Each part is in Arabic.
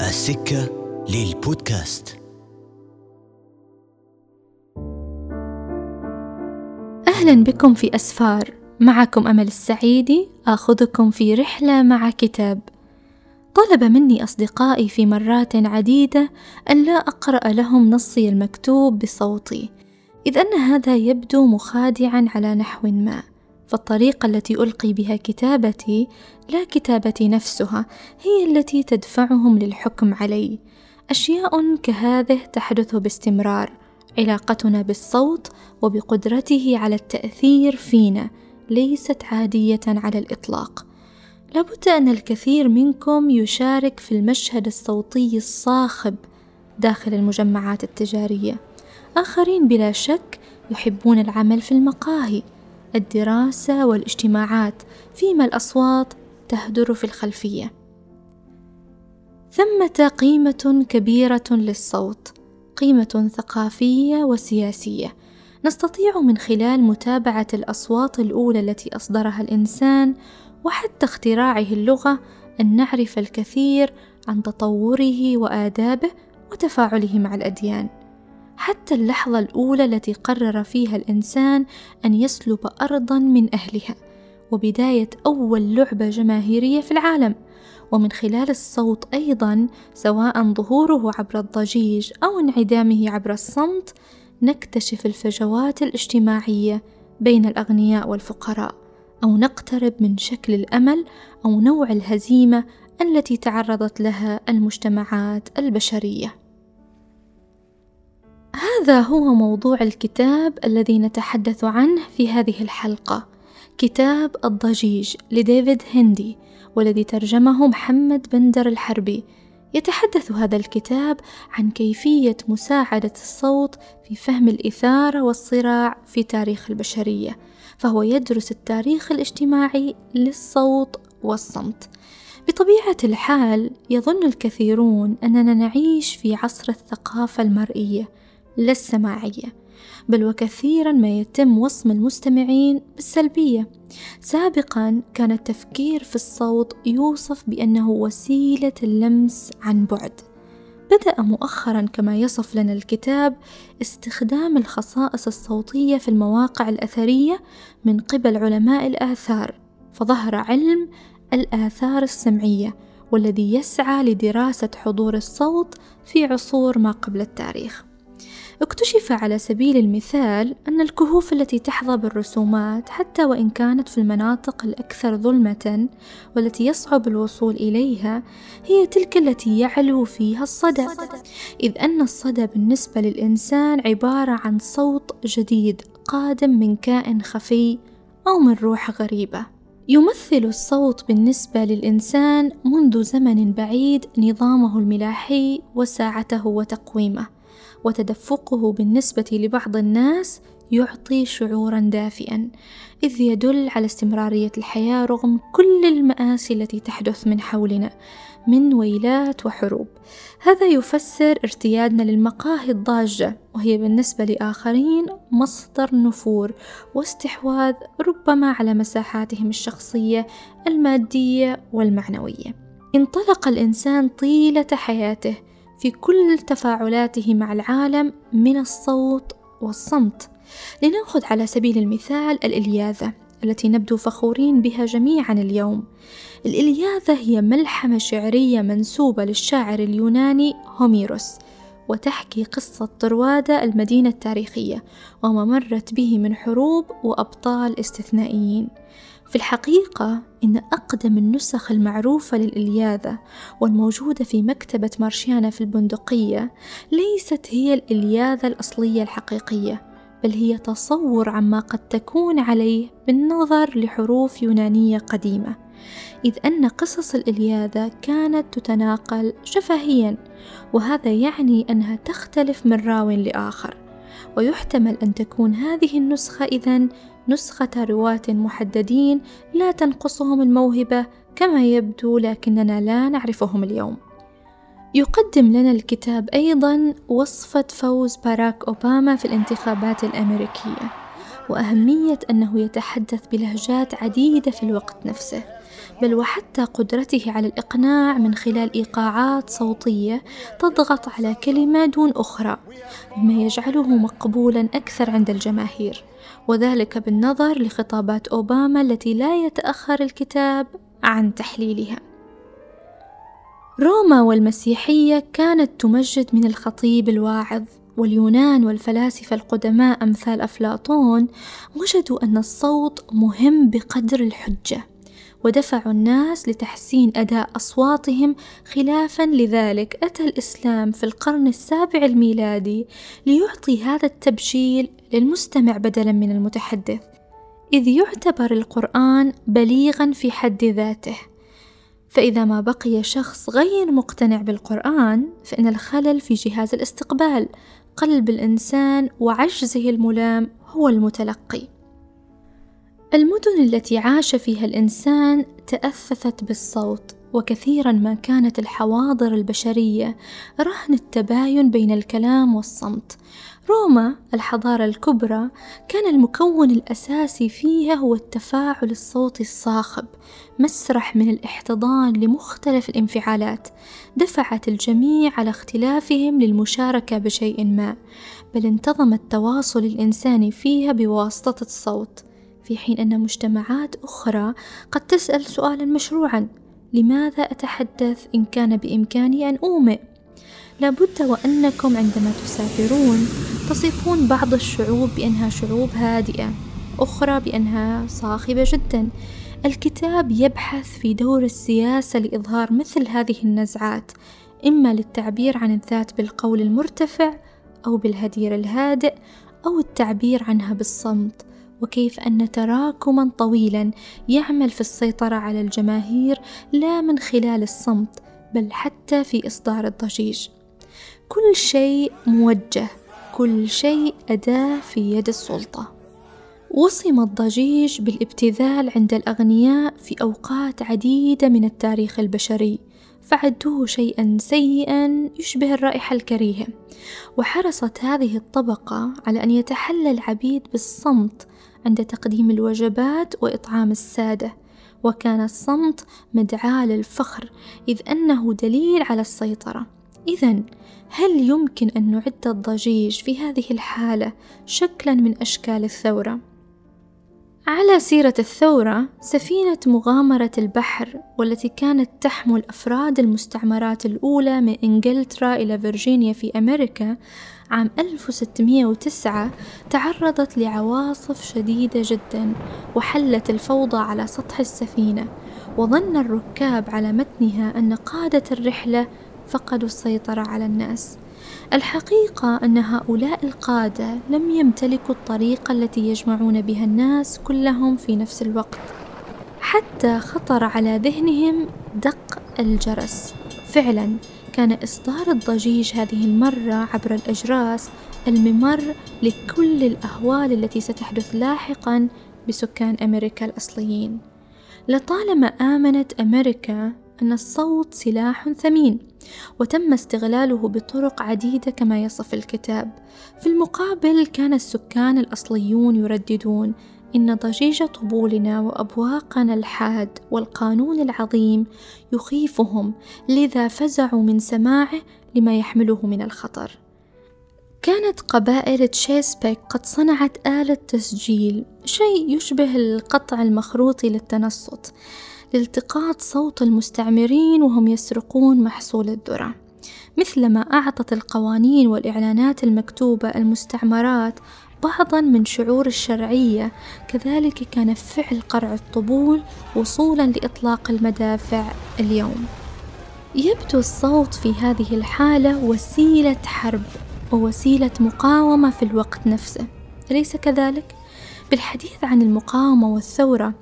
السكة للبودكاست. أهلا بكم في أسفار. معكم أمل السعيدي. آخذكم في رحلة مع كتاب. طلب مني أصدقائي في مرات عديدة أن لا أقرأ لهم نصي المكتوب بصوتي إذ أن هذا يبدو مخادعا على نحو ما. فالطريقة التي ألقي بها كتابتي لا كتابتي نفسها هي التي تدفعهم للحكم علي. أشياء كهذه تحدث باستمرار علاقتنا بالصوت وبقدرته على التأثير فينا ليست عادية على الإطلاق. لابد أن الكثير منكم يشارك في المشهد الصوتي الصاخب داخل المجمعات التجارية. آخرين بلا شك يحبون العمل في المقاهي. الدراسة والاجتماعات فيما الأصوات تهدر في الخلفية. ثمة قيمة كبيرة للصوت قيمة ثقافية وسياسية. نستطيع من خلال متابعة الأصوات الأولى التي أصدرها الإنسان وحتى اختراعه اللغة أن نعرف الكثير عن تطوره وآدابه وتفاعله مع الأديان. حتى اللحظة الأولى التي قرر فيها الإنسان أن يسلب أرضا من أهلها وبداية أول لعبة جماهيرية في العالم. ومن خلال الصوت أيضا سواء ظهوره عبر الضجيج أو انعدامه عبر الصمت نكتشف الفجوات الاجتماعية بين الأغنياء والفقراء أو نقترب من شكل الأمل أو نوع الهزيمة التي تعرضت لها المجتمعات البشرية. هذا هو موضوع الكتاب الذي نتحدث عنه في هذه الحلقة. كتاب الضجيج لديفيد هندي والذي ترجمه محمد بندر الحربي. يتحدث هذا الكتاب عن كيفية مساعدة الصوت في فهم الإثارة والصراع في تاريخ البشرية فهو يدرس التاريخ الاجتماعي للصوت والصمت. بطبيعة الحال يظن الكثيرون أننا نعيش في عصر الثقافة المرئية. لا السماعية بل وكثيرا ما يتم وصم المستمعين بالسلبية. سابقا كان التفكير في الصوت يوصف بأنه وسيلة اللمس عن بعد. بدأ مؤخرا كما يصف لنا الكتاب استخدام الخصائص الصوتية في المواقع الأثرية من قبل علماء الآثار فظهر علم الآثار السمعية والذي يسعى لدراسة حضور الصوت في عصور ما قبل التاريخ. اكتشف على سبيل المثال أن الكهوف التي تحظى بالرسومات حتى وإن كانت في المناطق الأكثر ظلمة والتي يصعب الوصول إليها هي تلك التي يعلو فيها الصدى. إذ أن الصدى بالنسبة للإنسان عبارة عن صوت جديد قادم من كائن خفي أو من روح غريبة. يمثل الصوت بالنسبة للإنسان منذ زمن بعيد نظامه الملاحي وساعته وتقويمه. وتدفقه بالنسبة لبعض الناس يعطي شعورا دافئا. إذ يدل على استمرارية الحياة رغم كل المآسي التي تحدث من حولنا من ويلات وحروب. هذا يفسر ارتيادنا للمقاهي الضاجة وهي بالنسبة لآخرين مصدر نفور واستحواذ ربما على مساحاتهم الشخصية المادية والمعنوية. انطلق الإنسان طيلة حياته في كل تفاعلاته مع العالم من الصوت والصمت. لنأخذ على سبيل المثال الإلياذة التي نبدو فخورين بها جميعا اليوم. الإلياذة هي ملحمة شعرية منسوبة للشاعر اليوناني هوميروس وتحكي قصة طروادة المدينة التاريخية وما مرت به من حروب وأبطال استثنائيين. في الحقيقة إن أقدم النسخ المعروفة للإلياذة والموجودة في مكتبة مارشيانا في البندقية ليست هي الإلياذة الأصلية الحقيقية بل هي تصور عما قد تكون عليه بالنظر لحروف يونانية قديمة إذ أن قصص الإلياذة كانت تتناقل شفهيا وهذا يعني أنها تختلف من راو لآخر ويحتمل أن تكون هذه النسخة إذن نسخة رواة محددين لا تنقصهم الموهبة كما يبدو لكننا لا نعرفهم اليوم. يقدم لنا الكتاب أيضا وصفة فوز باراك أوباما في الانتخابات الأمريكية وأهمية أنه يتحدث بلهجات عديدة في الوقت نفسه بل وحتى قدرته على الإقناع من خلال إيقاعات صوتية تضغط على كلمة دون أخرى مما يجعله مقبولا أكثر عند الجماهير. وذلك بالنظر لخطابات أوباما التي لا يتأخر الكتاب عن تحليلها. روما والمسيحية كانت تمجد من الخطيب الواعظ واليونان والفلاسفة القدماء أمثال أفلاطون وجدوا أن الصوت مهم بقدر الحجة ودفعوا الناس لتحسين أداء أصواتهم خلافا لذلك أتى الإسلام في القرن السابع الميلادي ليعطي هذا التبجيل للمستمع بدلا من المتحدث إذ يعتبر القرآن بليغا في حد ذاته. فإذا ما بقي شخص غير مقتنع بالقرآن فإن الخلل في جهاز الاستقبال قلب الإنسان وعجزه الملام هو المتلقي. المدن التي عاش فيها الإنسان تأثثت بالصوت وكثيرا ما كانت الحواضر البشرية رهن التباين بين الكلام والصمت. روما الحضارة الكبرى كان المكون الأساسي فيها هو التفاعل الصوتي الصاخب مسرح من الاحتضان لمختلف الانفعالات دفعت الجميع على اختلافهم للمشاركة بشيء ما بل انتظم التواصل الإنساني فيها بواسطة الصوت في حين أن مجتمعات أخرى قد تسأل سؤالا مشروعا لماذا أتحدث إن كان بإمكاني أن أومئ؟ لابد وأنكم عندما تسافرون تصفون بعض الشعوب بأنها شعوب هادئة أخرى بأنها صاخبة جدا. الكتاب يبحث في دور السياسة لإظهار مثل هذه النزعات إما للتعبير عن الذات بالقول المرتفع أو بالهدير الهادئ أو التعبير عنها بالصمت. وكيف أن تراكما طويلا يعمل في السيطرة على الجماهير لا من خلال الصمت بل حتى في إصدار الضجيج. كل شيء موجه كل شيء أداة في يد السلطة. وصم الضجيج بالابتذال عند الأغنياء في أوقات عديدة من التاريخ البشري فعدوه شيئا سيئا يشبه الرائحة الكريهة. وحرصت هذه الطبقة على أن يتحلى العبيد بالصمت عند تقديم الوجبات وإطعام السادة. وكان الصمت مدعاة للفخر إذ أنه دليل على السيطرة. إذا هل يمكن أن نعد الضجيج في هذه الحالة شكلا من أشكال الثورة؟ على سيرة الثورة سفينة مغامرة البحر والتي كانت تحمل أفراد المستعمرات الأولى من إنجلترا إلى فيرجينيا في أمريكا عام 1609 تعرضت لعواصف شديدة جدا وحلت الفوضى على سطح السفينة وظن الركاب على متنها أن قادة الرحلة فقدوا السيطرة على الناس. الحقيقة أن هؤلاء القادة لم يمتلكوا الطريقة التي يجمعون بها الناس كلهم في نفس الوقت. حتى خطر على ذهنهم دق الجرس. فعلا كان إصدار الضجيج هذه المرة عبر الأجراس الممر لكل الأهوال التي ستحدث لاحقا بسكان أمريكا الأصليين. لطالما آمنت أمريكا أن الصوت سلاح ثمين وتم استغلاله بطرق عديدة كما يصف الكتاب. في المقابل كان السكان الأصليون يرددون إن ضجيج طبولنا وأبواقنا الحاد والقانون العظيم يخيفهم لذا فزعوا من سماعه لما يحمله من الخطر. كانت قبائل تشيسبيك قد صنعت آلة تسجيل شيء يشبه القطع المخروطي للتنصت. لالتقاط صوت المستعمرين وهم يسرقون محصول الذرة. مثلما أعطت القوانين والإعلانات المكتوبة المستعمرات بعضا من شعور الشرعية كذلك كان فعل قرع الطبول وصولا لإطلاق المدافع اليوم. يبدو الصوت في هذه الحالة وسيلة حرب ووسيلة مقاومة في الوقت نفسه. أليس كذلك؟ بالحديث عن المقاومة والثورة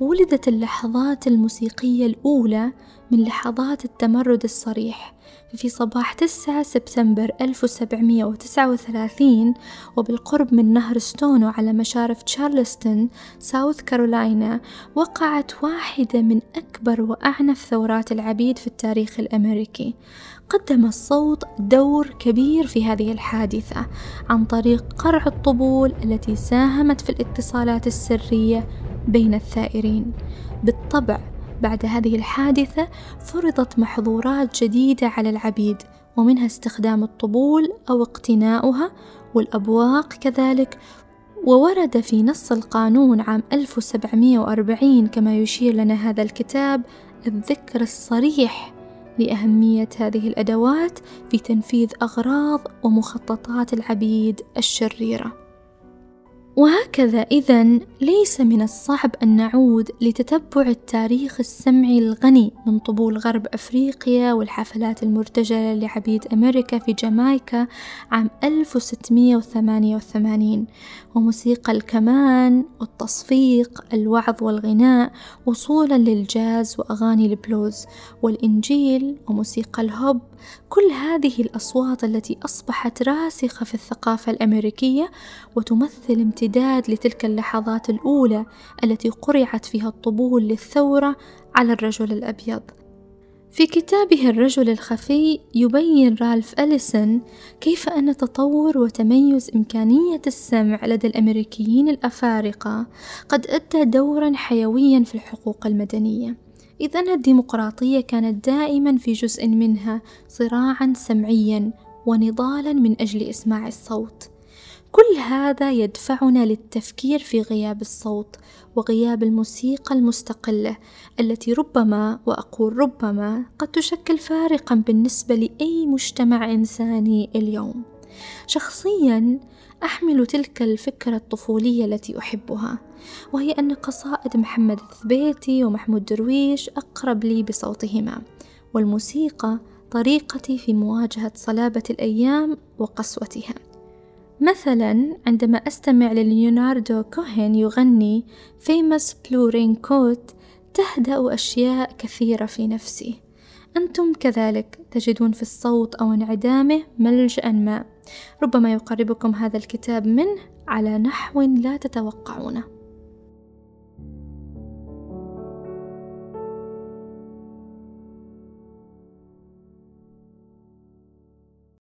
ولدت اللحظات الموسيقية الأولى من لحظات التمرد الصريح. في صباح 9 سبتمبر 1739 وبالقرب من نهر ستونو على مشارف تشارلستون ساوث كارولاينا وقعت واحدة من أكبر وأعنف ثورات العبيد في التاريخ الأمريكي. قدم الصوت دور كبير في هذه الحادثة عن طريق قرع الطبول التي ساهمت في الاتصالات السرية بين الثائرين. بالطبع بعد هذه الحادثة فرضت محظورات جديدة على العبيد ومنها استخدام الطبول أو اقتناؤها والأبواق كذلك. وورد في نص القانون عام 1740 كما يشير لنا هذا الكتاب الذكر الصريح لأهمية هذه الأدوات في تنفيذ أغراض ومخططات العبيد الشريرة. وهكذا. إذا ليس من الصعب أن نعود لتتبع التاريخ السمعي الغني من طبول غرب أفريقيا والحفلات المرتجلة لعبيد أمريكا في جامايكا عام 1688 وموسيقى الكمان والتصفيق الوعظ والغناء وصولا للجاز وأغاني البلوز والإنجيل وموسيقى الهوب. كل هذه الأصوات التي أصبحت راسخة في الثقافة الأمريكية وتمثل امتداد لتلك اللحظات الأولى التي قرعت فيها الطبول للثورة على الرجل الأبيض. في كتابه الرجل الخفي يبين رالف أليسون كيف أن تطور وتميز إمكانية السمع لدى الأمريكيين الأفارقة قد أدى دورا حيويا في الحقوق المدنية. إذ أن الديمقراطية كانت دائما في جزء منها صراعا سمعيا ونضالا من أجل إسماع الصوت. كل هذا يدفعنا للتفكير في غياب الصوت وغياب الموسيقى المستقلة التي ربما وأقول ربما قد تشكل فارقا بالنسبة لأي مجتمع إنساني اليوم. شخصيا أحمل تلك الفكرة الطفولية التي أحبها وهي أن قصائد محمد الثبيتي ومحمود درويش أقرب لي بصوتهما والموسيقى طريقتي في مواجهة صلابة الأيام وقسوتها. مثلا عندما أستمع لليوناردو كوهين يغني Famous Blue Raincoat تهدأ أشياء كثيرة في نفسي. أنتم كذلك تجدون في الصوت أو انعدامه ملجأ ما. ربما يقربكم هذا الكتاب منه على نحو لا تتوقعونه.